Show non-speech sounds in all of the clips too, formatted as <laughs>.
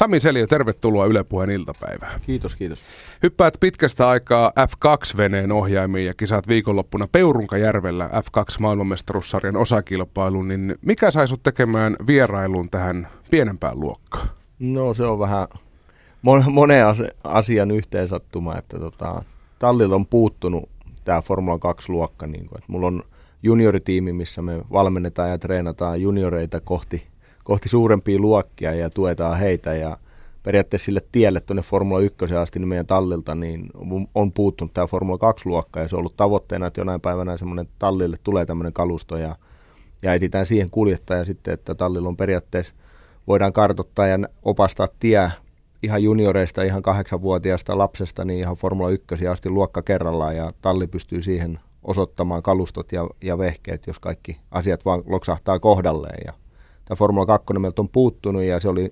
Sami Seliö, tervetuloa Yle Puheen iltapäivään. Kiitos, kiitos. Hyppäät pitkästä aikaa F2-veneen ohjaimiin ja kisaat viikonloppuna Peurunkajärvellä F2 maailmanmestaruussarjan osakilpailuun, niin mikä sai sut tekemään vierailuun tähän pienempään luokkaan? No se on vähän monen asian yhteensattuma, että tota, tallilla on puuttunut tämä Formula 2-luokka. Niin kuin, että mulla on junioritiimi, missä me valmennetaan ja treenataan junioreita kohti, kohti suurempia luokkia ja tuetaan heitä ja periaatteessa sille tielle tuonne Formula 1 asti niin meidän tallilta niin on puuttunut tämä Formula 2-luokka ja se on ollut tavoitteena, että jonain päivänä semmoinen tallille tulee tämmöinen kalusto ja, ja etsitään siihen kuljettaja sitten, että tallilla on periaatteessa voidaan kartoittaa ja opastaa tie ihan junioreista, ihan kahdeksanvuotiaasta lapsesta, niin ihan Formula 1 asti luokka kerrallaan ja talli pystyy siihen osoittamaan kalustot ja, ja vehkeet, jos kaikki asiat vaan loksahtaa kohdalleen. Ja tämä Formula 2 meiltä on puuttunut ja se oli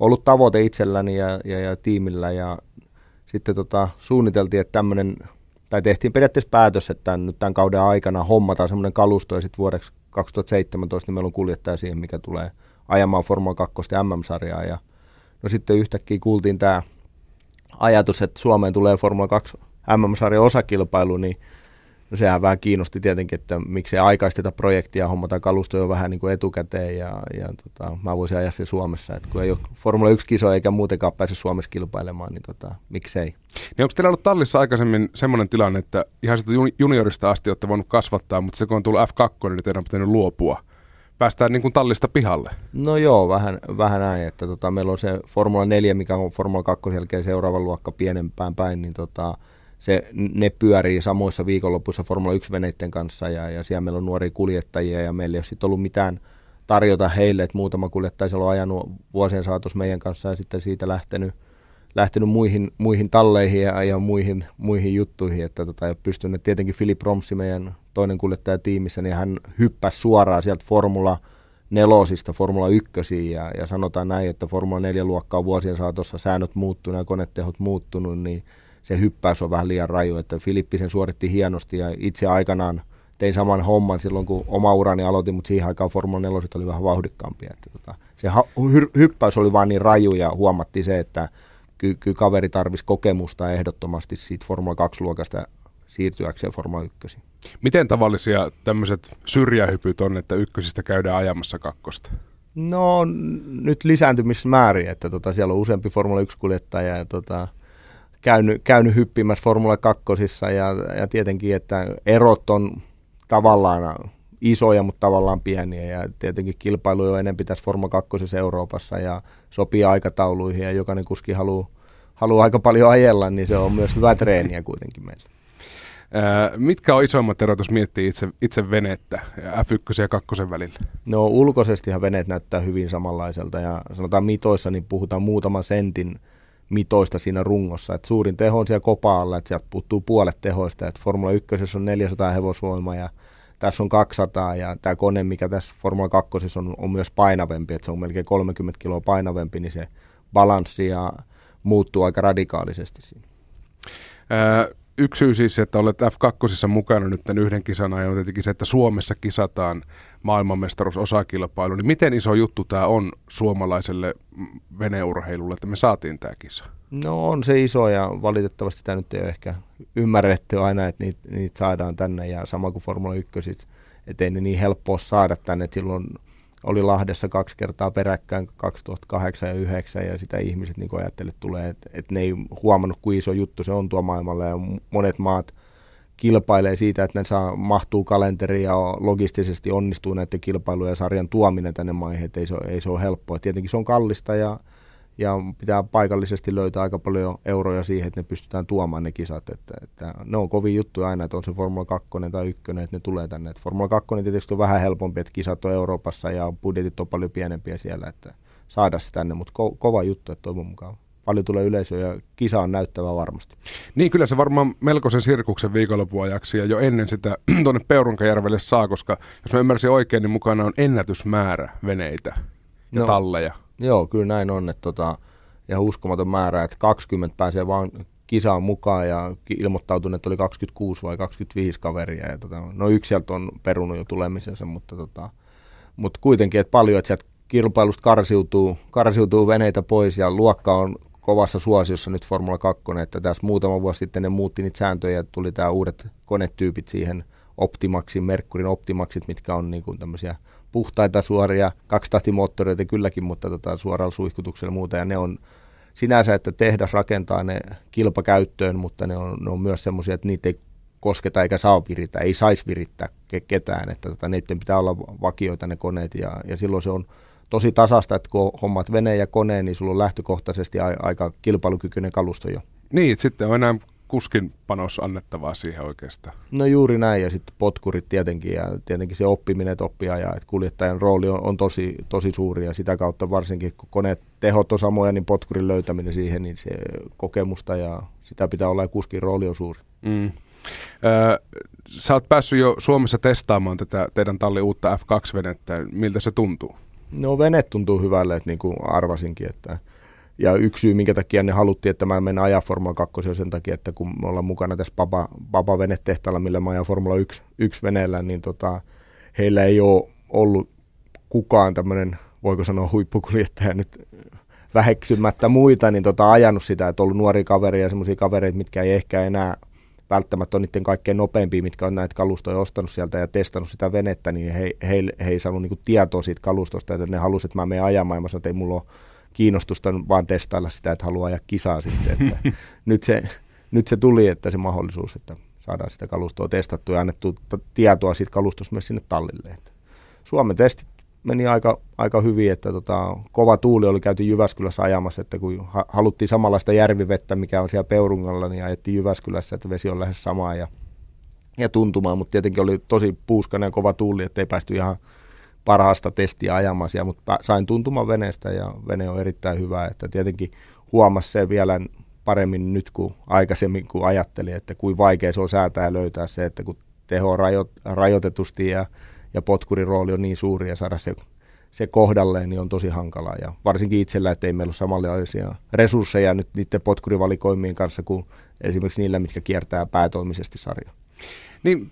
ollut tavoite itselläni ja, ja, ja tiimillä ja sitten tota, suunniteltiin, että tämmöinen, tai tehtiin periaatteessa päätös, että tämän, nyt tämän kauden aikana hommataan semmoinen kalusto ja sitten vuodeksi 2017 niin meillä on kuljettaja siihen, mikä tulee ajamaan Formula 2 ja MM-sarjaa ja no sitten yhtäkkiä kuultiin tämä ajatus, että Suomeen tulee Formula 2 MM-sarjan osakilpailu, niin No sehän vähän kiinnosti tietenkin, että miksei aikaisteta projektia, hommata kalustoja jo vähän niin kuin etukäteen ja, ja tota, mä voisin ajaa sen Suomessa. Että kun ei ole Formula 1 kiso eikä muutenkaan pääse Suomessa kilpailemaan, niin tota, miksei. Niin onko teillä ollut tallissa aikaisemmin semmoinen tilanne, että ihan sitä juniorista asti olette voinut kasvattaa, mutta se kun on tullut F2, niin teidän on pitänyt luopua? Päästään niin kuin tallista pihalle? No joo, vähän, vähän näin, että tota, meillä on se Formula 4, mikä on Formula 2 jälkeen seuraava luokka pienempään päin, niin tota, se, ne pyörii samoissa viikonlopuissa Formula 1-veneiden kanssa ja, ja siellä meillä on nuoria kuljettajia ja meillä ei ole sitten ollut mitään tarjota heille, että muutama kuljettaja on ajanut vuosien saatossa meidän kanssa ja sitten siitä lähtenyt, lähtenyt muihin, muihin talleihin ja, ja muihin, muihin juttuihin, että tota, ja pystynyt. Tietenkin Philip Romsi, meidän toinen kuljettaja tiimissä, niin hän hyppäsi suoraan sieltä Formula nelosista Formula 1 ja, ja sanotaan näin, että Formula 4 luokkaa vuosien saatossa säännöt muuttunut ja konetehot muuttunut, niin se hyppäys on vähän liian raju, että Filippi sen suoritti hienosti ja itse aikanaan tein saman homman silloin, kun oma urani aloitin, mutta siihen aikaan Formula 4 oli vähän vauhdikkaampia. Että tota, se hy- hyppäys oli vaan niin raju ja huomattiin se, että ky- ky- kaveri tarvisi kokemusta ehdottomasti siitä Formula 2-luokasta siirtyäkseen Formula 1. Miten tavallisia tämmöiset syrjähypyt on, että ykkösistä käydään ajamassa kakkosta? No nyt lisääntymismäärin, että tota, siellä on useampi Formula 1-kuljettaja ja tota, käynyt, käynyt hyppimässä Formula 2 ja, ja tietenkin, että erot on tavallaan isoja, mutta tavallaan pieniä ja tietenkin kilpailu jo enemmän tässä Formula 2 Euroopassa ja sopii aikatauluihin ja jokainen kuski haluaa haluaa aika paljon ajella, niin se on myös hyvä treeniä kuitenkin meillä. mitkä on isoimmat erot, jos miettii itse, itse venettä F1 ja 2 välillä? No ulkoisestihan veneet näyttää hyvin samanlaiselta ja sanotaan mitoissa, niin puhutaan muutaman sentin mitoista siinä rungossa. Et suurin teho on siellä kopaalla, että sieltä puuttuu puolet tehoista. Et Formula 1 on 400 hevosvoimaa ja tässä on 200 ja tämä kone, mikä tässä Formula 2 on, on myös painavempi, että se on melkein 30 kiloa painavempi, niin se balanssi ja muuttuu aika radikaalisesti siinä. Ää, yksi syy siis, että olet F2 mukana nyt tämän yhden kisan ajan, on tietenkin se, että Suomessa kisataan maailmanmestaruusosakilpailu. Niin miten iso juttu tämä on suomalaiselle veneurheilulle, että me saatiin tämä kisa? No on se iso ja valitettavasti tämä nyt ei ole ehkä ymmärretty aina, että niitä, niitä saadaan tänne ja sama kuin Formula 1, että ei ne niin helppoa saada tänne, että silloin oli Lahdessa kaksi kertaa peräkkäin 2008 ja 2009 ja sitä ihmiset niin ajattelivat, että tulee, että, että ne ei huomannut, kuin iso juttu se on tuo maailmalla ja monet maat kilpailee siitä, että ne saa, mahtuu kalenteriin ja logistisesti onnistuu näiden kilpailujen ja sarjan tuominen tänne maihin, että ei se, ei se ole helppoa. Tietenkin se on kallista ja, ja pitää paikallisesti löytää aika paljon euroja siihen, että ne pystytään tuomaan ne kisat. Että, että ne on kovin juttu aina, että on se Formula 2 tai 1, että ne tulee tänne. Että Formula 2 tietysti on vähän helpompi, että kisat on Euroopassa ja budjetit on paljon pienempiä siellä, että saada se tänne, mutta ko- kova juttu, että toivon mukaan paljon tulee yleisöä ja kisa on näyttävä varmasti. Niin, kyllä se varmaan melkoisen sirkuksen viikonloppuajaksi ja jo ennen sitä <clears throat> tuonne Peurunkajärvelle saa, koska jos mä ymmärsin oikein, niin mukana on ennätysmäärä veneitä ja no, talleja. Joo, kyllä näin on, että tota, ihan uskomaton määrä, että 20 pääsee vaan kisaan mukaan ja ilmoittautunut, että oli 26 vai 25 kaveria. Ja tota, no yksi sieltä on perunut jo tulemisensa, mutta, tota, mutta kuitenkin, että paljon, että sieltä kilpailusta karsiutuu, karsiutuu veneitä pois ja luokka on kovassa suosiossa nyt Formula 2, että tässä muutama vuosi sitten ne muutti niitä sääntöjä ja tuli tämä uudet konetyypit siihen Optimaxin, Mercurin Optimaxit, mitkä on niin kuin tämmöisiä puhtaita suoria kaksitahtimoottoreita kylläkin, mutta tota, suoralla suihkutuksella ja muuta, ja ne on sinänsä, että tehdas rakentaa ne kilpakäyttöön, mutta ne on, ne on myös semmoisia, että niitä ei kosketa eikä saa virittää, ei saisi virittää ketään, että tota, niiden pitää olla vakioita ne koneet, ja, ja silloin se on tosi tasasta, että kun hommat veneen ja koneen, niin sulla on lähtökohtaisesti aika kilpailukykyinen kalusto jo. Niin, että sitten on enää kuskin panos annettavaa siihen oikeastaan. No juuri näin, ja sitten potkurit tietenkin, ja tietenkin se oppiminen, että oppia ja että kuljettajan rooli on, on tosi, tosi suuri, ja sitä kautta varsinkin, kun koneet tehot on samoja, niin potkurin löytäminen siihen, niin se kokemusta ja sitä pitää olla, ja kuskin rooli on suuri. Mm. Öö, sä oot päässyt jo Suomessa testaamaan tätä teidän talli uutta F2-venettä. Miltä se tuntuu? No vene tuntuu hyvälle, että niin kuin arvasinkin, että ja yksi syy, minkä takia ne haluttiin, että mä menen ajaa Formula 2 on sen takia, että kun me ollaan mukana tässä Papa, Papa venetehtaalla, millä mä ajan Formula 1, 1 veneellä, niin tota, heillä ei ole ollut kukaan tämmöinen, voiko sanoa huippukuljettaja nyt väheksymättä muita, niin tota, ajanut sitä, että ollut nuoria kaveria ja semmoisia kavereita, mitkä ei ehkä enää välttämättä on niiden kaikkein nopeimpia, mitkä on näitä kalustoja ostanut sieltä ja testannut sitä venettä, niin he, he, he ei saanut niinku tietoa siitä kalustosta, ja ne halusivat, että mä menen ajamaan, ja mä sanoin, että ei mulla ole kiinnostusta vaan testailla sitä, että haluaa ajaa kisaa sitten. Että <laughs> nyt, se, nyt se tuli, että se mahdollisuus, että saadaan sitä kalustoa testattua ja annettu tietoa siitä kalustosta myös sinne tallille. Että Suomen testit meni aika, aika hyvin, että tota, kova tuuli oli käyty Jyväskylässä ajamassa, että kun haluttiin samanlaista järvivettä, mikä on siellä Peurungalla, niin ajettiin Jyväskylässä, että vesi on lähes samaa ja, ja tuntumaan, mutta tietenkin oli tosi puuskainen ja kova tuuli, että ei päästy ihan parhaasta testiä ajamassa, mutta sain tuntumaan veneestä ja vene on erittäin hyvä, että tietenkin huomasi se vielä paremmin nyt kuin aikaisemmin, kun ajattelin, että kuin vaikea se on säätää ja löytää se, että kun teho on rajo, rajoitetusti ja, ja potkurin rooli on niin suuri ja saada se, se kohdalleen, niin on tosi hankalaa. Ja varsinkin itsellä, että ei meillä ole samanlaisia resursseja nyt niiden potkurivalikoimien kanssa kuin esimerkiksi niillä, mitkä kiertää päätoimisesti sarjaa. Niin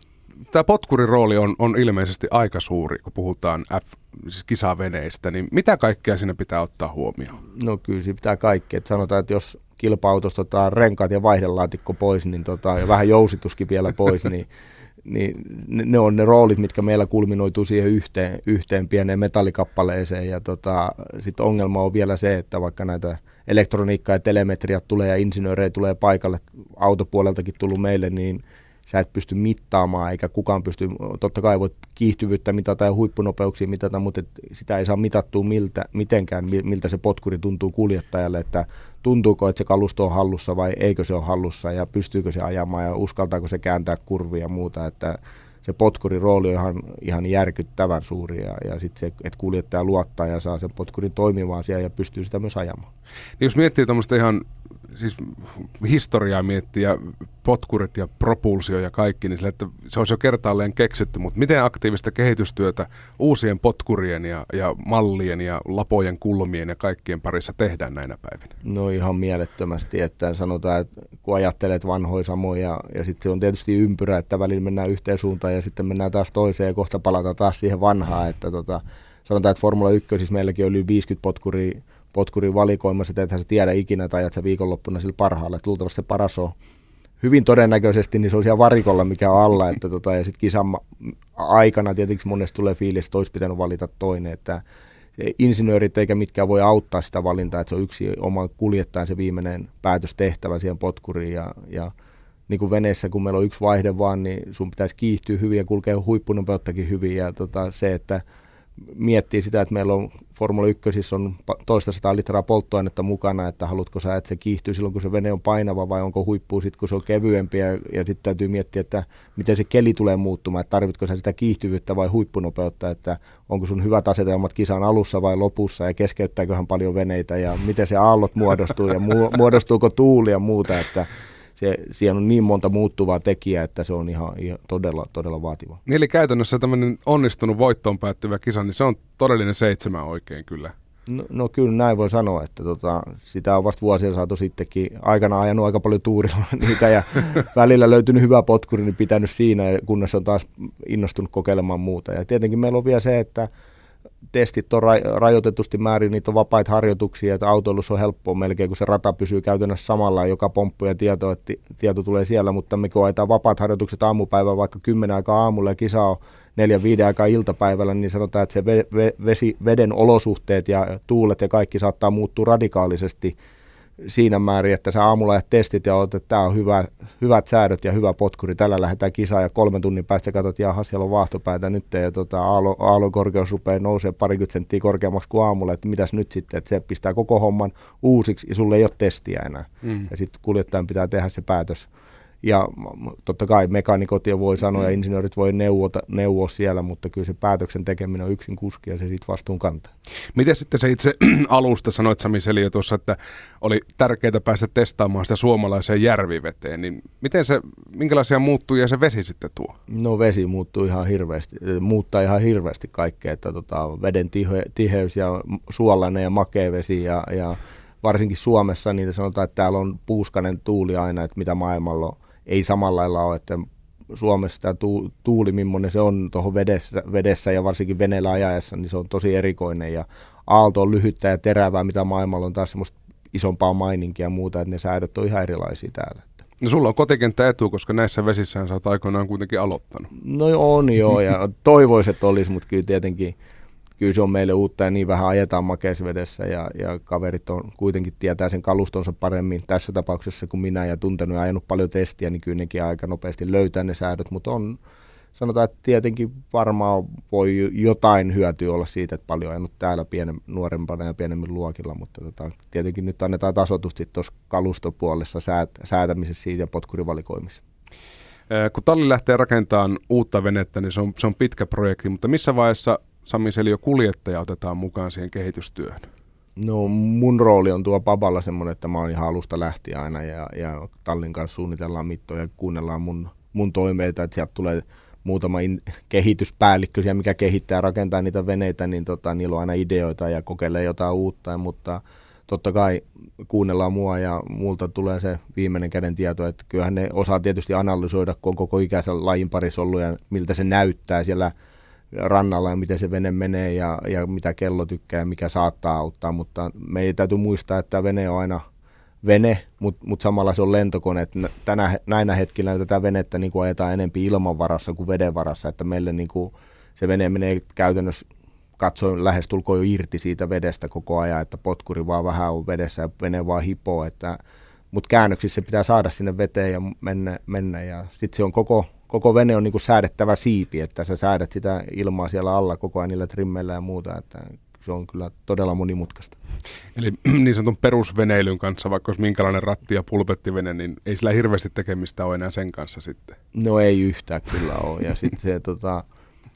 tämä potkurin rooli on, on ilmeisesti aika suuri, kun puhutaan F, siis kisaveneistä, niin mitä kaikkea siinä pitää ottaa huomioon? No kyllä siinä pitää kaikkea. Että sanotaan, että jos kilpa-autosta otetaan renkaat ja vaihdelaatikko pois, niin tota, ja vähän jousituskin vielä pois, niin, <laughs> niin ne, ne on ne roolit, mitkä meillä kulminoituu siihen yhteen, yhteen pieneen metallikappaleeseen. Ja tota, sitten ongelma on vielä se, että vaikka näitä elektroniikkaa ja telemetriat tulee ja insinöörejä tulee paikalle, autopuoleltakin tullut meille, niin – sä et pysty mittaamaan, eikä kukaan pysty, totta kai voit kiihtyvyyttä mitata ja huippunopeuksia mitata, mutta sitä ei saa mitattua miltä, mitenkään, miltä se potkuri tuntuu kuljettajalle, että tuntuuko, että se kalusto on hallussa vai eikö se ole hallussa ja pystyykö se ajamaan ja uskaltaako se kääntää kurvia ja muuta, että se potkurin rooli on ihan, ihan järkyttävän suuri ja, ja sitten se, että kuljettaja luottaa ja saa sen potkurin toimimaan siellä ja pystyy sitä myös ajamaan. Niin jos miettii tuommoista ihan siis historiaa miettii ja potkurit ja propulsio ja kaikki, niin sille, että se olisi jo kertaalleen keksitty, mutta miten aktiivista kehitystyötä uusien potkurien ja, ja mallien ja lapojen kulmien ja kaikkien parissa tehdään näinä päivinä? No ihan mielettömästi, että sanotaan, että kun ajattelet vanhoja samoja ja, sitten on tietysti ympyrä, että välillä mennään yhteen suuntaan ja sitten mennään taas toiseen ja kohta palataan taas siihen vanhaan, että tota, sanotaan, että Formula 1 siis meilläkin oli yli 50 potkuria potkurin valikoimassa, että ethän sä tiedä ikinä, että ajat sä viikonloppuna sillä parhaalla. Että luultavasti se paras on hyvin todennäköisesti, niin se on siellä varikolla, mikä on alla. Että tota, ja sitten kisan aikana tietenkin monesti tulee fiilis, että olisi pitänyt valita toinen. Että insinöörit eikä mitkään voi auttaa sitä valintaa, että se on yksi oma kuljettajan se viimeinen päätöstehtävä siihen potkuriin. Ja, ja niin kuin veneessä, kun meillä on yksi vaihde vaan, niin sun pitäisi kiihtyä hyvin ja kulkea huippunopeuttakin hyvin. Ja tota, se, että miettii sitä, että meillä on Formula 1 on toista sataa litraa polttoainetta mukana, että haluatko sä, että se kiihtyy silloin, kun se vene on painava vai onko huippuu sitten, kun se on kevyempi? Ja, ja sitten täytyy miettiä, että miten se keli tulee muuttumaan, että tarvitko sä sitä kiihtyvyyttä vai huippunopeutta, että onko sun hyvät asetelmat kisan alussa vai lopussa ja keskeyttääköhän paljon veneitä ja miten se aallot muodostuu ja muodostuuko tuuli ja muuta, että se, siellä on niin monta muuttuvaa tekijää, että se on ihan, ihan todella, todella vaativa. Niin eli käytännössä tämmöinen onnistunut voittoon päättyvä kisa, niin se on todellinen seitsemän oikein kyllä. No, no kyllä näin voi sanoa, että tota, sitä on vasta vuosia saatu sittenkin. Aikana ajanut aika paljon tuurilla <laughs> niitä ja <laughs> välillä löytynyt hyvä potkuri, niin pitänyt siinä, kunnes on taas innostunut kokeilemaan muuta. Ja tietenkin meillä on vielä se, että testit on ra- rajoitetusti määrin, niitä on vapaita harjoituksia, että autoilussa on helppoa melkein, kun se rata pysyy käytännössä samalla, joka pomppu ja tieto, että tieto tulee siellä, mutta me kun ajetaan vapaat harjoitukset aamupäivällä vaikka 10 aikaa aamulla ja kisa on neljä viiden aikaa iltapäivällä, niin sanotaan, että se vesi, veden olosuhteet ja tuulet ja kaikki saattaa muuttua radikaalisesti – siinä määrin, että sä aamulla ja testit ja olet, että tämä on hyvä, hyvät säädöt ja hyvä potkuri, tällä lähdetään kisaan ja kolmen tunnin päästä katsot, jaha, siellä on vaahtopäätä nyt ja tota, aalo, aallon korkeus rupeaa nousee parikymmentä senttiä korkeammaksi kuin aamulla, että mitäs nyt sitten, että se pistää koko homman uusiksi ja sulle ei ole testiä enää. Mm. Ja sitten kuljettajan pitää tehdä se päätös ja totta kai mekanikot voi sanoa ja insinöörit voi neuvota, neuvoa siellä, mutta kyllä se päätöksen tekeminen on yksin kuski ja se siitä vastuun kantaa. Miten sitten se itse <clears throat> alusta sanoit Sami Selio tuossa, että oli tärkeää päästä testaamaan sitä suomalaiseen järviveteen, niin miten se, minkälaisia muuttuja se vesi sitten tuo? No vesi muuttuu ihan hirveästi, muuttaa ihan hirveästi kaikkea, että tota, veden tihe, tiheys ja suolainen ja makea vesi ja, ja varsinkin Suomessa niin sanotaan, että täällä on puuskanen tuuli aina, että mitä maailmalla on ei samalla lailla ole, että Suomessa tämä tuuli, millainen se on tuohon vedessä, vedessä ja varsinkin veneellä ajaessa, niin se on tosi erikoinen ja aalto on lyhyttä ja terävää, mitä maailmalla on taas semmoista isompaa maininkia ja muuta, että ne säädöt on ihan erilaisia täällä. No sulla on kotikenttä etu, koska näissä vesissähän sä oot aikoinaan kuitenkin aloittanut. No on joo, ja <laughs> toivoisin, että olisi, mutta kyllä tietenkin kyllä se on meille uutta ja niin vähän ajetaan makeisvedessä ja, ja kaverit on kuitenkin tietää sen kalustonsa paremmin tässä tapauksessa kuin minä ja tuntenut ja ajanut paljon testiä, niin kyllä nekin aika nopeasti löytää ne säädöt, mutta on sanotaan, että tietenkin varmaan voi jotain hyötyä olla siitä, että paljon ajanut täällä pienen, nuorempana ja pienemmin luokilla, mutta tota, tietenkin nyt annetaan tasotusti tuossa kalustopuolessa säät, säätämisessä siitä ja potkurivalikoimissa. Kun talli lähtee rakentamaan uutta venettä, niin se on, se on pitkä projekti, mutta missä vaiheessa Sami Selio kuljettaja otetaan mukaan siihen kehitystyöhön? No mun rooli on tuo papalla semmoinen, että mä oon ihan alusta lähtien aina ja, ja Tallin kanssa suunnitellaan mittoja ja kuunnellaan mun, mun toimeita, että sieltä tulee muutama in, kehityspäällikkö siellä, mikä kehittää ja rakentaa niitä veneitä, niin tota, niillä on aina ideoita ja kokeilee jotain uutta, mutta totta kai kuunnellaan mua ja multa tulee se viimeinen käden tieto, että kyllähän ne osaa tietysti analysoida, kun on koko ikäisen lajin parissa ollut ja miltä se näyttää siellä rannalla ja miten se vene menee ja, ja mitä kello tykkää ja mikä saattaa auttaa, mutta meidän täytyy muistaa, että vene on aina vene, mutta mut samalla se on lentokone. Että tänä, näinä hetkillä tätä venettä niin ajetaan enempi ilman varassa kuin veden varassa, että meille niin kuin, se vene menee käytännössä katsoin lähestulkoon jo irti siitä vedestä koko ajan, että potkuri vaan vähän on vedessä ja vene vaan hipoo, että mutta käännöksissä pitää saada sinne veteen ja mennä, mennä ja sitten se on koko koko vene on niin kuin säädettävä siipi, että sä säädät sitä ilmaa siellä alla koko ajan niillä trimmeillä ja muuta, että se on kyllä todella monimutkaista. Eli <clears throat> niin sanotun perusveneilyn kanssa, vaikka olisi minkälainen ratti- ja pulpettivene, niin ei sillä hirveästi tekemistä ole enää sen kanssa sitten. No ei yhtään kyllä ole. Ja sitten se, tota,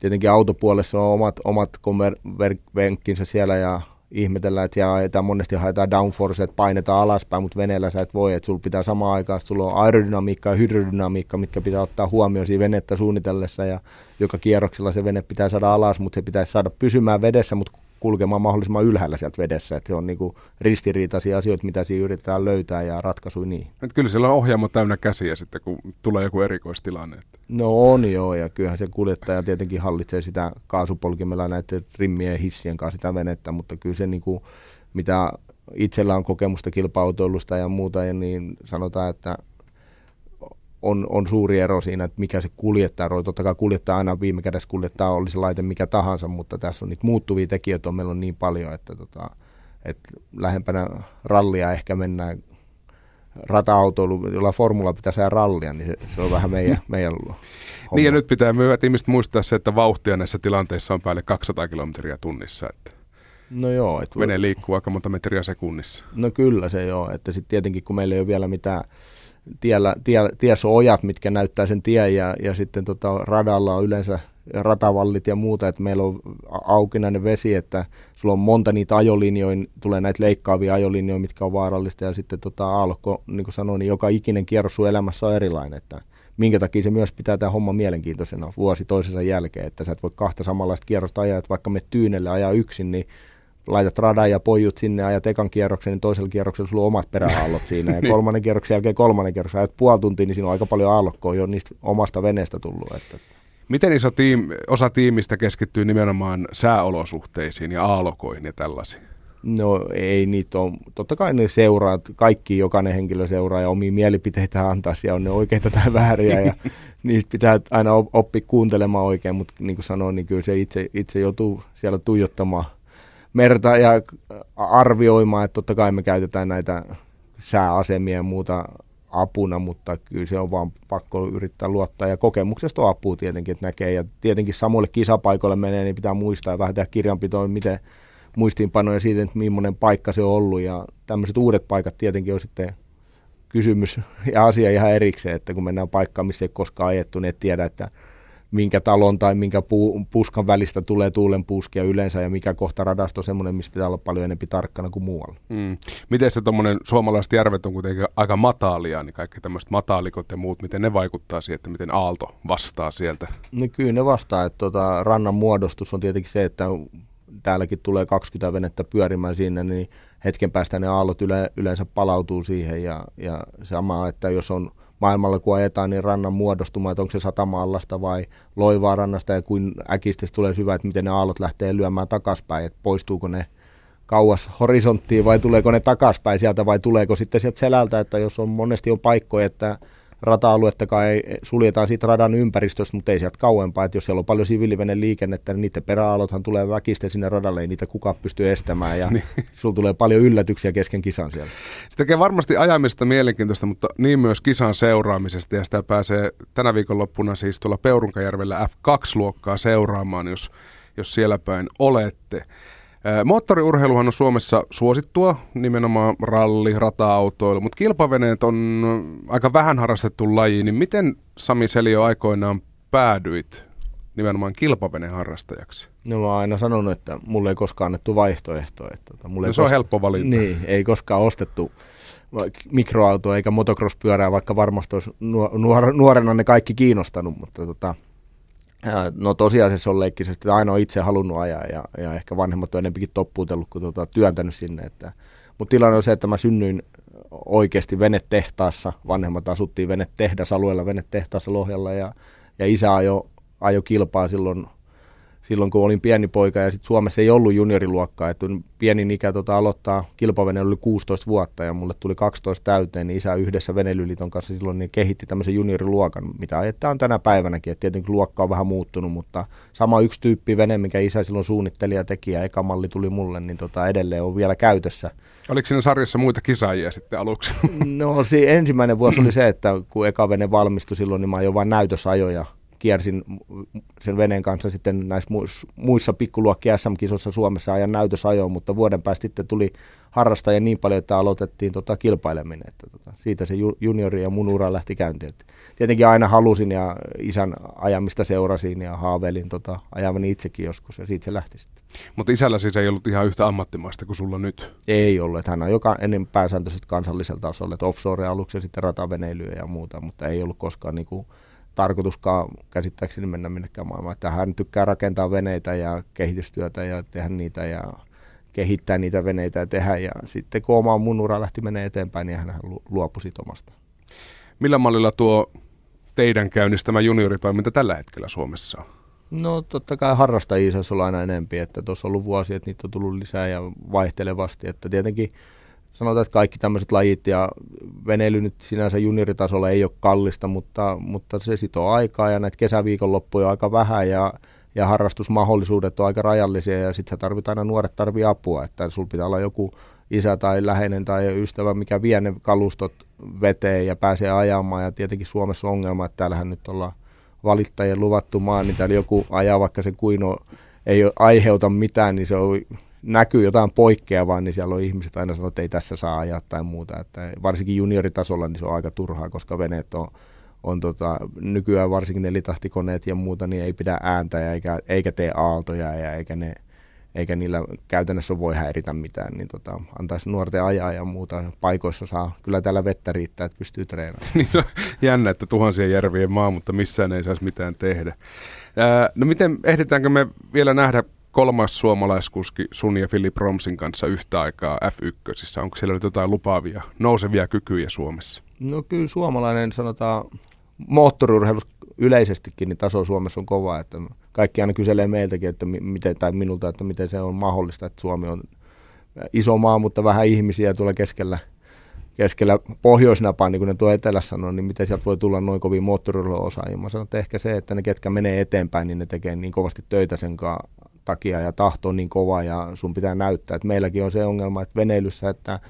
tietenkin autopuolessa on omat, omat konvervenkkinsä siellä ja ihmetellään, että siellä ajetaan, monesti haetaan downforce, että painetaan alaspäin, mutta veneellä sä et voi, että sulla pitää samaan aikaan, sulla on aerodynamiikka ja hydrodynamiikka, mitkä pitää ottaa huomioon siinä venettä suunnitellessa ja joka kierroksella se vene pitää saada alas, mutta se pitää saada pysymään vedessä, mutta kulkemaan mahdollisimman ylhäällä sieltä vedessä. Että se on niinku ristiriitaisia asioita, mitä siinä yritetään löytää ja ratkaisuja niin. Et kyllä siellä on ohjaamo täynnä käsiä sitten, kun tulee joku erikoistilanne. No on joo, ja kyllähän se kuljettaja tietenkin hallitsee sitä kaasupolkimella näiden rimmien ja hissien kanssa sitä venettä, mutta kyllä se niinku, mitä itsellä on kokemusta kilpautoilusta ja muuta, ja niin sanotaan, että on, on suuri ero siinä, että mikä se kuljettaa rooli. Totta kai kuljettaa aina viime kädessä kuljettaa, oli se laite mikä tahansa, mutta tässä on niitä muuttuvia tekijöitä on meillä on niin paljon, että, tota, että lähempänä rallia ehkä mennään rata-autoilu, jolla formula pitää saada rallia, niin se, se on vähän meidän, <laughs> meidän homma. Niin ja nyt pitää hyvät ihmiset muistaa se, että vauhtia näissä tilanteissa on päälle 200 kilometriä tunnissa. Että no joo. Et Vene liikkuu aika monta metriä sekunnissa. No kyllä se joo, että sitten tietenkin kun meillä ei ole vielä mitään tiellä, tie, tiessä on ojat, mitkä näyttää sen tien ja, ja sitten tota, radalla on yleensä ratavallit ja muuta, että meillä on aukinainen vesi, että sulla on monta niitä ajolinjoja, tulee näitä leikkaavia ajolinjoja, mitkä on vaarallista ja sitten tota, aallokko, niin kuin sanoin, niin joka ikinen kierros sun elämässä on erilainen, että minkä takia se myös pitää tämä homma mielenkiintoisena vuosi toisensa jälkeen, että sä et voi kahta samanlaista kierrosta ajaa, että vaikka me tyynelle ajaa yksin, niin laitat radan ja pojut sinne, ajat ekan kierroksen, niin toisella kierroksella sulla on omat peräaallot siinä. <laughs> Ja niin. kolmannen kierroksen jälkeen kolmannen kierroksen ajat puoli tuntia, niin siinä on aika paljon aallokkoa jo niistä omasta veneestä tullut. Että. Miten iso tiim, osa tiimistä keskittyy nimenomaan sääolosuhteisiin ja aalokoihin ja tällaisiin? No ei niitä ole. Totta kai ne seuraa, kaikki jokainen henkilö seuraa ja omia mielipiteitä antaa ja on ne oikeita tai vääriä ja <laughs> niistä pitää aina oppia kuuntelemaan oikein, mutta niin kuin sanoin, niin kyllä se itse, itse joutuu siellä tuijottamaan merta ja arvioimaan, että totta kai me käytetään näitä sääasemia ja muuta apuna, mutta kyllä se on vaan pakko yrittää luottaa. Ja kokemuksesta on apua tietenkin, että näkee. Ja tietenkin samoille kisapaikoille menee, niin pitää muistaa ja vähän tehdä kirjanpitoa, miten muistiinpanoja siitä, että millainen paikka se on ollut. Ja tämmöiset uudet paikat tietenkin on sitten kysymys ja asia ihan erikseen, että kun mennään paikkaan, missä ei koskaan ajettu, niin et tiedä, että minkä talon tai minkä pu, puskan välistä tulee tuulen puskia yleensä ja mikä kohta radasta on semmoinen, missä pitää olla paljon enemmän tarkkana kuin muualla. Mm. Miten se tuommoinen, suomalaiset järvet on kuitenkin aika mataalia, niin kaikki tämmöiset mataalikot ja muut, miten ne vaikuttaa siihen, että miten aalto vastaa sieltä? No kyllä ne vastaa, että tuota, rannan muodostus on tietenkin se, että täälläkin tulee 20 venettä pyörimään sinne, niin hetken päästä ne aallot yle, yleensä palautuu siihen ja, ja sama, että jos on maailmalla kun ajetaan, niin rannan muodostuma, että onko se satamaallasta vai loivaa rannasta ja kuin äkistä tulee syvä, että miten ne aallot lähtee lyömään takaspäin, että poistuuko ne kauas horisonttiin vai tuleeko ne takaspäin sieltä vai tuleeko sitten sieltä selältä, että jos on monesti on paikkoja, että rata-aluetta kai suljetaan siitä radan ympäristöstä, mutta ei sieltä kauempaa. Että jos siellä on paljon siviilivenen liikennettä, niin niiden peräalothan tulee väkisten sinne radalle, ei niitä kukaan pysty estämään. Ja <laughs> niin. sulla tulee paljon yllätyksiä kesken kisan siellä. Se tekee varmasti ajamista mielenkiintoista, mutta niin myös kisan seuraamisesta. Ja sitä pääsee tänä viikonloppuna siis tuolla Peurunkajärvellä F2-luokkaa seuraamaan, jos, jos siellä päin olette. Moottoriurheiluhan on Suomessa suosittua, nimenomaan ralli, rata-autoilu, mutta kilpaveneet on aika vähän harrastettu laji, niin miten Sami Selio aikoinaan päädyit nimenomaan kilpaveneen harrastajaksi? No mä oon aina sanonut, että mulle ei koskaan annettu vaihtoehtoa. Että tota, mulle no, se kos- on helppo valinta. Niin, ei koskaan ostettu mikroautoa eikä motocross-pyörää, vaikka varmasti olisi nuor- nuorena ne kaikki kiinnostanut, mutta tota, No tosiasiassa on leikkisesti, että aina on itse halunnut ajaa ja, ja ehkä vanhemmat on enempikin toppuutellut kuin tota, työntänyt sinne. Että, mutta tilanne on se, että mä synnyin oikeasti venetehtaassa. Vanhemmat asuttiin venetehdasalueella, venetehtaassa Lohjalla ja, ja isä ajo, ajo kilpaa silloin – silloin, kun olin pieni poika ja sitten Suomessa ei ollut junioriluokkaa. Että pieni ikä tota, aloittaa kilpavene oli 16 vuotta ja mulle tuli 12 täyteen, niin isä yhdessä Venelyliiton kanssa silloin niin kehitti tämmöisen junioriluokan, mitä ajetaan tänä päivänäkin. Et tietenkin luokka on vähän muuttunut, mutta sama yksi tyyppi vene, mikä isä silloin suunnitteli ja teki ja eka malli tuli mulle, niin tota, edelleen on vielä käytössä. Oliko siinä sarjassa muita kisaajia sitten aluksi? No se ensimmäinen vuosi oli se, että kun eka vene valmistui silloin, niin mä ajoin vain näytösajoja kiersin sen veneen kanssa sitten näissä muissa pikkuluokkia SM-kisoissa Suomessa ajan näytösajoon, mutta vuoden päästä sitten tuli harrastajia niin paljon, että aloitettiin tota kilpaileminen. Että tota, siitä se juniori ja mun ura lähti käyntiin. Että tietenkin aina halusin ja isän ajamista seurasin ja haaveilin tota, ajavani itsekin joskus ja siitä se lähti sitten. Mutta isällä siis ei ollut ihan yhtä ammattimaista kuin sulla nyt? Ei ollut. Hän on joka ennen pääsääntöisesti kansallisella tasolla, että offshore-aluksi ja sitten rataveneilyä ja muuta, mutta ei ollut koskaan niin kuin tarkoituskaan käsittääkseni mennä minnekään maailmaan. Että hän tykkää rakentaa veneitä ja kehitystyötä ja tehdä niitä ja kehittää niitä veneitä ja tehdä. Ja sitten kun oma mun ura lähti menee eteenpäin, niin hän luopui siitä omasta. Millä mallilla tuo teidän käynnistämä junioritoiminta tällä hetkellä Suomessa on? No totta kai harrastajia saisi olla aina enempi, että tuossa on ollut vuosia, että niitä on tullut lisää ja vaihtelevasti, että tietenkin sanotaan, että kaikki tämmöiset lajit ja veneily nyt sinänsä junioritasolla ei ole kallista, mutta, mutta se sitoo aikaa ja näitä kesäviikonloppuja on aika vähän ja, ja harrastusmahdollisuudet on aika rajallisia ja sitten sä tarvit aina nuoret tarvii apua, että sulla pitää olla joku isä tai läheinen tai ystävä, mikä vie ne kalustot veteen ja pääsee ajamaan. Ja tietenkin Suomessa on ongelma, että täällähän nyt ollaan valittajien luvattu maa, niin täällä joku ajaa vaikka se kuino ei aiheuta mitään, niin se on näkyy jotain poikkeavaa, niin siellä on ihmiset aina sanoo, että ei tässä saa ajaa tai muuta. Että varsinkin junioritasolla niin se on aika turhaa, koska veneet on, on tota, nykyään varsinkin nelitahtikoneet ja muuta, niin ei pidä ääntä eikä, eikä tee aaltoja ja eikä, ne, eikä niillä käytännössä voi häiritä mitään, niin tota, antaisi nuorten ajaa ja muuta. Paikoissa saa, kyllä täällä vettä riittää, että pystyy treenaamaan. <laughs> niin on jännä, että tuhansien järvien maa, mutta missään ei saisi mitään tehdä. No miten, ehditäänkö me vielä nähdä kolmas suomalaiskuski sun ja Philip Romsin kanssa yhtä aikaa F1. Onko siellä nyt jotain lupaavia, nousevia kykyjä Suomessa? No kyllä suomalainen sanotaan moottoriurheilu yleisestikin niin taso Suomessa on kova, että kaikki aina kyselee meiltäkin, että miten, tai minulta, että miten se on mahdollista, että Suomi on iso maa, mutta vähän ihmisiä tuolla keskellä, keskellä pohjoisnapaa, niin kuin ne tuo etelässä sanoo, niin miten sieltä voi tulla noin kovin moottoriurheiluosaajia. Mä sanon, että ehkä se, että ne ketkä menee eteenpäin, niin ne tekee niin kovasti töitä sen takia ja tahto on niin kova ja sun pitää näyttää. Että meilläkin on se ongelma, että veneilyssä, että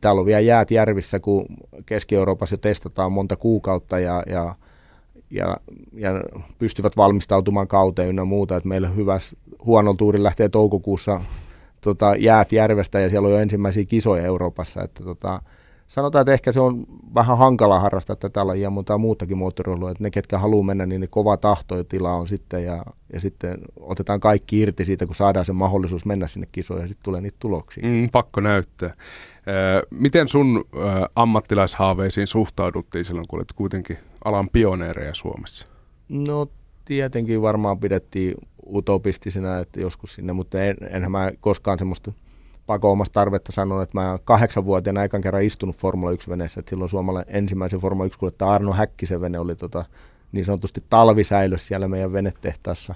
täällä on vielä jäät järvissä, kun Keski-Euroopassa jo testataan monta kuukautta ja, ja, ja, ja pystyvät valmistautumaan kauteen ynnä muuta. Että meillä hyvä huono tuuri lähtee toukokuussa tota, jäät järvestä ja siellä on jo ensimmäisiä kisoja Euroopassa. Että, tota, sanotaan, että ehkä se on vähän hankala harrastaa tätä lajia, mutta muutakin moottoriilua, että ne, ketkä haluaa mennä, niin, niin kova tahtotila on sitten ja, ja sitten otetaan kaikki irti siitä, kun saadaan se mahdollisuus mennä sinne kisoihin ja sitten tulee niitä tuloksia. Mm, pakko näyttää. Miten sun ammattilaishaaveisiin suhtauduttiin silloin, kun olet kuitenkin alan pioneereja Suomessa? No tietenkin varmaan pidettiin utopistisena, että joskus sinne, mutta en, enhän mä koskaan semmoista pakoomasta tarvetta sanoa, että mä kahdeksanvuotiaana ekan kerran istunut Formula 1-veneessä, että silloin suomalainen ensimmäisen Formula 1 kuljettaja Arno Häkkisen vene oli tota, niin sanotusti talvisäilössä siellä meidän venetehtaassa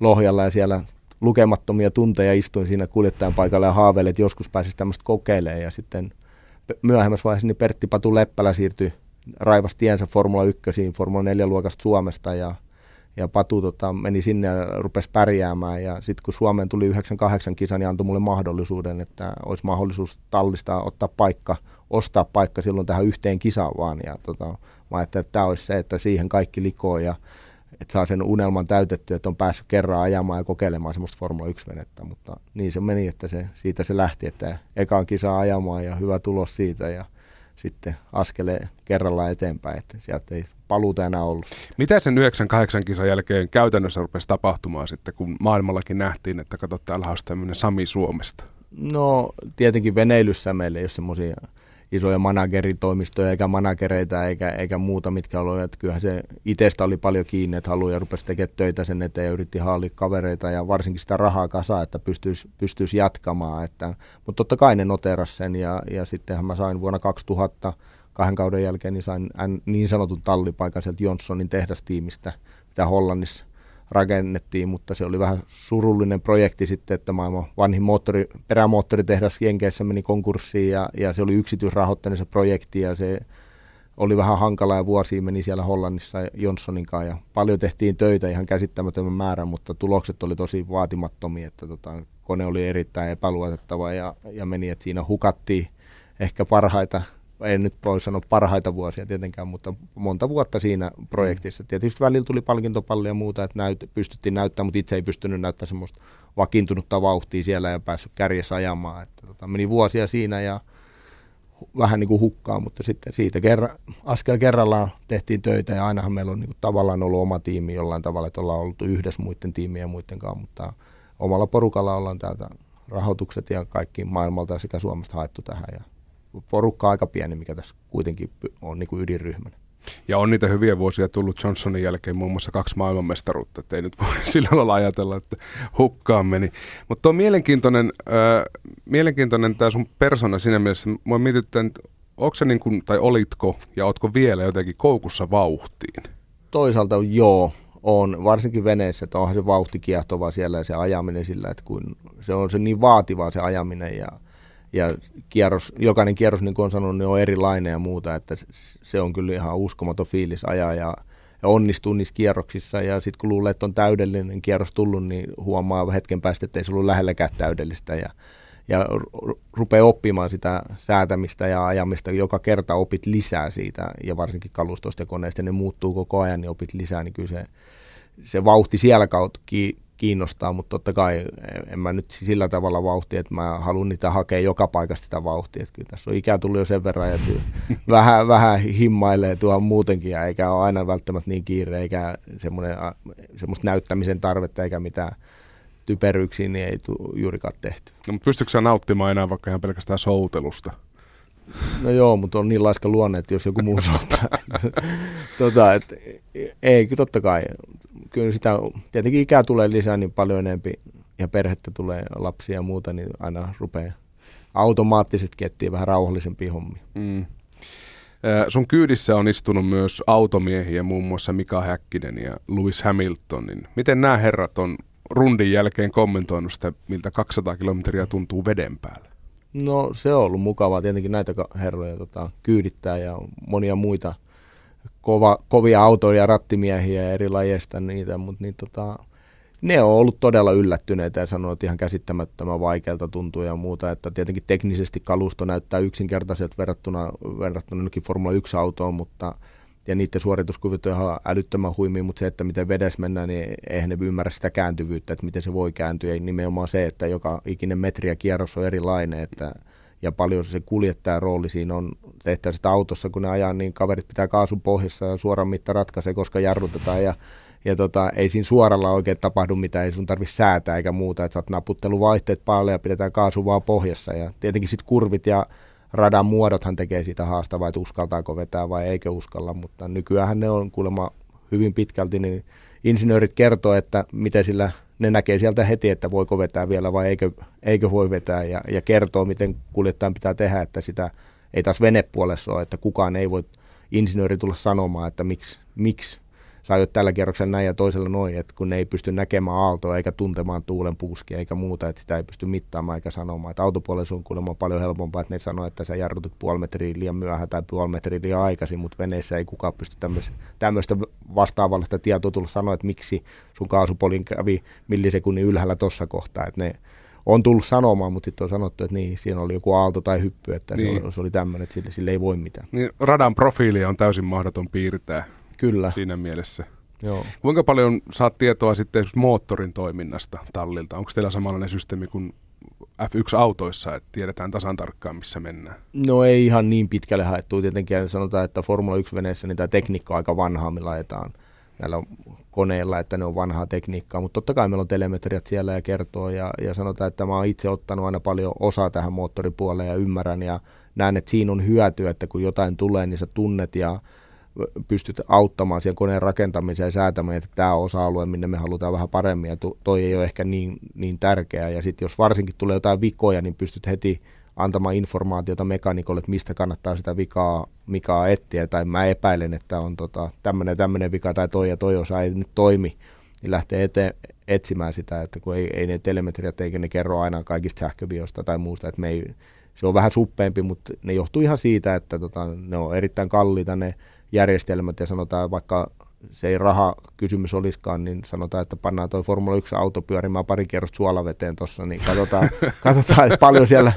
Lohjalla ja siellä lukemattomia tunteja istuin siinä kuljettajan paikalla ja haaveilin, että joskus pääsisi tämmöistä kokeilemaan ja sitten myöhemmässä vaiheessa niin Pertti Patu Leppälä siirtyi raivas tiensä Formula 1, Formula 4 luokasta Suomesta ja ja Patu tota, meni sinne ja rupesi pärjäämään. Ja sitten kun Suomeen tuli 98 kisa, niin antoi mulle mahdollisuuden, että olisi mahdollisuus tallista ottaa paikka, ostaa paikka silloin tähän yhteen kisaan vaan. Ja tota, mä että tämä olisi se, että siihen kaikki likoo ja että saa sen unelman täytettyä, että on päässyt kerran ajamaan ja kokeilemaan semmoista Formula 1-venettä. Mutta niin se meni, että se, siitä se lähti, että ekaan kisaa ajamaan ja hyvä tulos siitä ja sitten askelee kerrallaan eteenpäin, että sieltä ei paluuta enää ollut. Mitä sen 98 kisan jälkeen käytännössä rupesi tapahtumaan sitten, kun maailmallakin nähtiin, että kato, täällä on tämmöinen Sami Suomesta? No tietenkin veneilyssä meillä ei ole semmoisia isoja manageritoimistoja eikä managereita eikä, eikä muuta, mitkä oli. Että kyllähän se itsestä oli paljon kiinni, että haluaa ja rupesi tekemään töitä sen eteen ja yritti haalia kavereita ja varsinkin sitä rahaa kasaa, että pystyisi, pystyisi jatkamaan. Että, mutta totta kai ne noteras sen ja, ja sittenhän mä sain vuonna 2000 kahden kauden jälkeen niin sain niin sanotun tallipaikan sieltä Johnsonin tehdastiimistä, mitä Hollannissa rakennettiin, mutta se oli vähän surullinen projekti sitten, että maailman vanhin moottori, perämoottoritehdas Jenkeissä meni konkurssiin ja, ja se oli yksityisrahoitteinen se projekti ja se oli vähän hankala ja vuosia meni siellä Hollannissa Johnsonin kanssa ja paljon tehtiin töitä ihan käsittämättömän määrän, mutta tulokset oli tosi vaatimattomia, että tota, kone oli erittäin epäluotettava ja, ja meni, että siinä hukattiin ehkä parhaita en nyt voi sanoa parhaita vuosia tietenkään, mutta monta vuotta siinä projektissa. Mm. Tietysti välillä tuli palkintopalli ja muuta, että näyt, pystyttiin näyttämään, mutta itse ei pystynyt näyttämään semmoista vakiintunutta vauhtia siellä ja päässyt kärjessä ajamaan. Että, tota, meni vuosia siinä ja vähän niin kuin hukkaa, mutta sitten siitä kerran, askel kerrallaan tehtiin töitä ja ainahan meillä on niin kuin tavallaan ollut oma tiimi jollain tavalla, että ollaan ollut yhdessä muiden tiimien ja muiden kanssa, mutta omalla porukalla ollaan täältä rahoitukset ja kaikki maailmalta sekä Suomesta haettu tähän ja porukka aika pieni, mikä tässä kuitenkin on niin kuin ydinryhmänä. Ja on niitä hyviä vuosia tullut Johnsonin jälkeen muun muassa kaksi maailmanmestaruutta, että ei nyt voi <laughs> sillä lailla ajatella, että hukkaan meni. Mutta on mielenkiintoinen, äh, mielenkiintoinen tämä sun persona siinä mielessä. Mua mietittää, että onko se niin kuin, tai olitko ja ootko vielä jotenkin koukussa vauhtiin? Toisaalta joo, on, varsinkin veneessä, että onhan se vauhti kiehtova siellä ja se ajaminen sillä, että kun se on se niin vaativaa se ajaminen ja ja kierros, jokainen kierros, niin kuin on sanonut, niin on erilainen ja muuta, että se on kyllä ihan uskomaton fiilis ajaa ja, ja onnistuu niissä kierroksissa ja sitten kun luulee, että on täydellinen kierros tullut, niin huomaa hetken päästä, että ei se ollut lähelläkään täydellistä ja, ja rupeaa oppimaan sitä säätämistä ja ajamista. Joka kerta opit lisää siitä ja varsinkin kalustosta ja koneista, ne muuttuu koko ajan, niin opit lisää, niin kyllä se, se vauhti siellä kautta kiinnostaa, mutta totta kai en mä nyt sillä tavalla vauhtia, että mä haluan niitä hakea joka paikasta sitä vauhtia. Että kyllä tässä on ikää tullut jo sen verran, että <laughs> vähän, vähän himmailee tuohon muutenkin, ja eikä ole aina välttämättä niin kiire, eikä semmoista näyttämisen tarvetta, eikä mitään typeryyksiä, niin ei tule juurikaan tehty. No, mutta pystytkö sä nauttimaan enää vaikka ihan pelkästään soutelusta? No joo, mutta on niin laiska luonne, että jos joku muu <laughs> soutaa. <laughs> tota, et, ei, totta kai kyllä sitä, tietenkin ikää tulee lisää niin paljon enempi ja perhettä tulee lapsia ja muuta, niin aina rupeaa automaattisesti kettiin vähän rauhallisempia hommia. Mm. Sun kyydissä on istunut myös automiehiä, muun muassa Mika Häkkinen ja Lewis Hamilton. Niin miten nämä herrat on rundin jälkeen kommentoinut sitä, miltä 200 kilometriä tuntuu veden päällä? No se on ollut mukavaa tietenkin näitä herroja tota, kyydittää ja monia muita kova, kovia autoja ja rattimiehiä ja eri lajeista niitä, mutta niin, tota, ne on ollut todella yllättyneitä ja sanoo, että ihan käsittämättömän vaikealta tuntuu ja muuta, että tietenkin teknisesti kalusto näyttää yksinkertaiselta verrattuna, verrattuna Formula 1-autoon, mutta ja niiden suorituskyvyt on ihan älyttömän huimia, mutta se, että miten vedes mennään, niin eihän ne ymmärrä sitä kääntyvyyttä, että miten se voi kääntyä. Ja nimenomaan se, että joka ikinen metri ja kierros on erilainen, että, ja paljon se kuljettajan rooli siinä on tehtävä sitä autossa, kun ne ajaa, niin kaverit pitää kaasun pohjassa ja suoran mitta ratkaisee, koska jarrutetaan ja ja tota, ei siinä suoralla oikein tapahdu mitään, ei sun tarvitse säätää eikä muuta, että saat naputteluvaihteet paljon ja pidetään kaasu vaan pohjassa. Ja tietenkin sitten kurvit ja radan muodothan tekee siitä haastavaa, että uskaltaako vetää vai eikö uskalla, mutta nykyään ne on kuulemma hyvin pitkälti, niin insinöörit kertoo, että miten sillä ne näkee sieltä heti, että voiko vetää vielä vai eikö, eikö voi vetää. Ja, ja kertoo, miten kuljettajan pitää tehdä, että sitä ei taas venepuolessa ole, että kukaan ei voi insinööri tulla sanomaan, että miksi, miksi sä ajot tällä kierroksella näin ja toisella noin, että kun ne ei pysty näkemään aaltoa eikä tuntemaan tuulen puuskia eikä muuta, että sitä ei pysty mittaamaan eikä sanomaan. Että autopuolella on kuulemma paljon helpompaa, että ne sanoo, että sä jarrutut puoli metriä liian myöhään tai puoli metriä liian aikaisin, mutta veneessä ei kukaan pysty tämmöistä vastaavallista tietoa tulla sanoa, että miksi sun kaasupolin kävi millisekunnin ylhäällä tuossa kohtaa, että ne on tullut sanomaan, mutta sitten on sanottu, että niin, siinä oli joku aalto tai hyppy, että niin. se, oli, se oli tämmöinen, että sille, sille ei voi mitään. Niin, radan profiili on täysin mahdoton piirtää. Kyllä. Siinä mielessä. Joo. Kuinka paljon saat tietoa sitten moottorin toiminnasta tallilta? Onko teillä samanlainen systeemi kuin F1-autoissa, että tiedetään tasan tarkkaan, missä mennään? No ei ihan niin pitkälle haettu. Tietenkin sanotaan, että Formula 1-veneessä niin tämä tekniikka on aika vanhaa, millä ajetaan näillä koneilla, että ne on vanhaa tekniikkaa, mutta totta kai meillä on telemetriat siellä ja kertoo ja, ja sanotaan, että mä oon itse ottanut aina paljon osaa tähän moottoripuoleen ja ymmärrän ja näen, että siinä on hyötyä, että kun jotain tulee, niin sä tunnet ja pystyt auttamaan siellä koneen rakentamiseen ja säätämään, että tämä osa-alue, minne me halutaan vähän paremmin ja toi ei ole ehkä niin, niin tärkeää. Ja sitten jos varsinkin tulee jotain vikoja, niin pystyt heti antamaan informaatiota mekanikolle, että mistä kannattaa sitä vikaa, vikaa etsiä, tai mä epäilen, että on tota, tämmöinen tämmöinen vika tai toi ja toi osa ei nyt toimi, niin lähtee eteen, etsimään sitä, että kun ei, ei ne telemetriat eikä ne kerro aina kaikista sähköviosta tai muusta, että me ei, se on vähän suppeempi, mutta ne johtuu ihan siitä, että tota, ne on erittäin kalliita ne järjestelmät ja sanotaan vaikka se ei raha kysymys olisikaan, niin sanotaan, että pannaan tuo Formula 1 auto pyörimään pari kerrosta suolaveteen tuossa, niin katsotaan, <laughs> katsotaan, että paljon siellä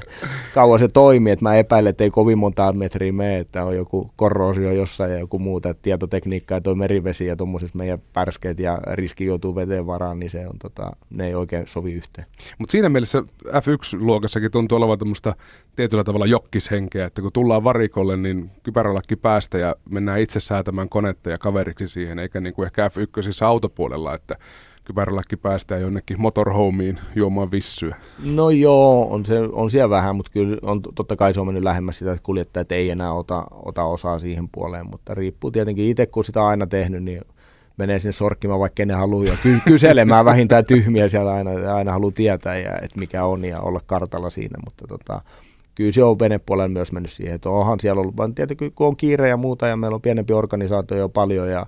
kauan se toimii, että mä epäilen, että ei kovin monta metriä mene, että on joku korroosio jossain ja joku muuta, että tietotekniikka ja tuo merivesi ja tuommoiset meidän pärskeet ja riski joutuu veteen varaan, niin se on, tota, ne ei oikein sovi yhteen. Mutta siinä mielessä F1-luokassakin tuntuu olevan tämmöistä tietyllä tavalla jokkishenkeä, että kun tullaan varikolle, niin kypärälakki päästä ja mennään itse säätämään konetta ja kaveriksi siihen, eikä niin kuin ehkä F1 autopuolella, että kypärälläkin päästään jonnekin motorhomeen juomaan vissyä. No joo, on, se, on siellä vähän, mutta kyllä on, totta kai se on mennyt lähemmäs sitä, että kuljettajat ei enää ota, ota osaa siihen puoleen, mutta riippuu tietenkin itse, kun sitä on aina tehnyt, niin menee sinne sorkkimaan vaikka ne haluaa ja ky- kyselemään vähintään tyhmiä siellä aina, aina haluaa tietää, ja, että mikä on ja olla kartalla siinä, mutta tota, kyllä se on venepuolella myös mennyt siihen, että onhan siellä ollut, vaan tietenkin kun on kiire ja muuta ja meillä on pienempi organisaatio jo paljon ja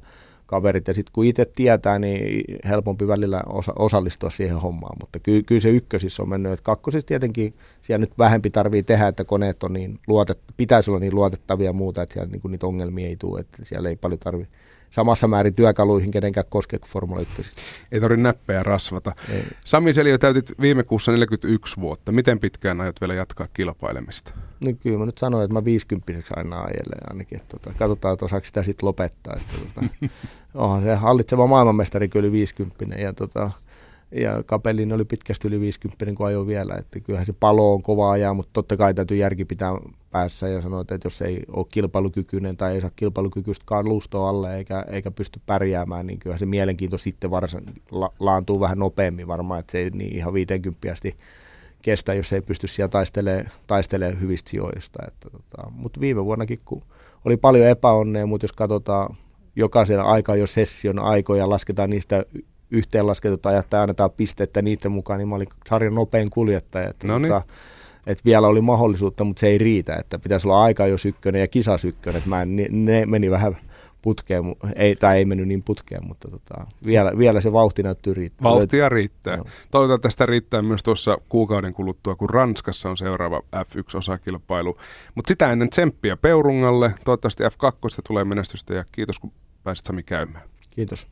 kaverit. Ja sitten kun itse tietää, niin helpompi välillä osa- osallistua siihen hommaan, mutta ky- kyllä se ykkösissä on mennyt, että kakkosissa tietenkin siellä nyt vähempi tarvii tehdä, että koneet on niin luotet- pitäisi olla niin luotettavia ja muuta, että siellä niin niitä ongelmia ei tule, että siellä ei paljon tarvitse samassa määrin työkaluihin kenenkään koske kuin Formula 1. Ei tarvitse näppejä rasvata. Ei. Sami Selio täytit viime kuussa 41 vuotta. Miten pitkään aiot vielä jatkaa kilpailemista? No kyllä mä nyt sanoin, että mä 50 aina ajelen ainakin. Että tota, katsotaan, että osaako sitä sitten lopettaa. Että, tota, <laughs> onhan se hallitseva maailmanmestari kyllä 50 ja tota, ja Kapellin oli pitkästi yli 50, kun ajoi vielä, että kyllähän se palo on kova ajaa, mutta totta kai täytyy järki pitää päässä ja sanoa, että jos ei ole kilpailukykyinen tai ei saa kilpailukykyistä kalustoa alle eikä, eikä pysty pärjäämään, niin kyllähän se mielenkiinto sitten varsin la, laantuu vähän nopeammin varmaan, että se ei niin ihan 50 asti kestä, jos ei pysty siellä taistelemaan, taistelemaan hyvistä sijoista. Että, tota, mutta viime vuonnakin, kun oli paljon epäonnea, mutta jos katsotaan jokaisen aika jo session aikoja, lasketaan niistä yhteenlasketut ajat tai annetaan pistettä niiden mukaan, niin mä olin sarjan nopein kuljettaja. Että no niin. tota, että vielä oli mahdollisuutta, mutta se ei riitä, että pitäisi olla aika jos ykkönen ja kisas ykkönen, että mä, ne, ne meni vähän putkeen, ei, tai ei mennyt niin putkeen, mutta tota, vielä, vielä se vauhti näyttyy riittää. Vauhtia riittää. No. Toivotaan tästä riittää myös tuossa kuukauden kuluttua, kun Ranskassa on seuraava F1-osakilpailu. Mutta sitä ennen tsemppiä Peurungalle, toivottavasti F2 tulee menestystä ja kiitos kun pääsit Sami käymään. Kiitos.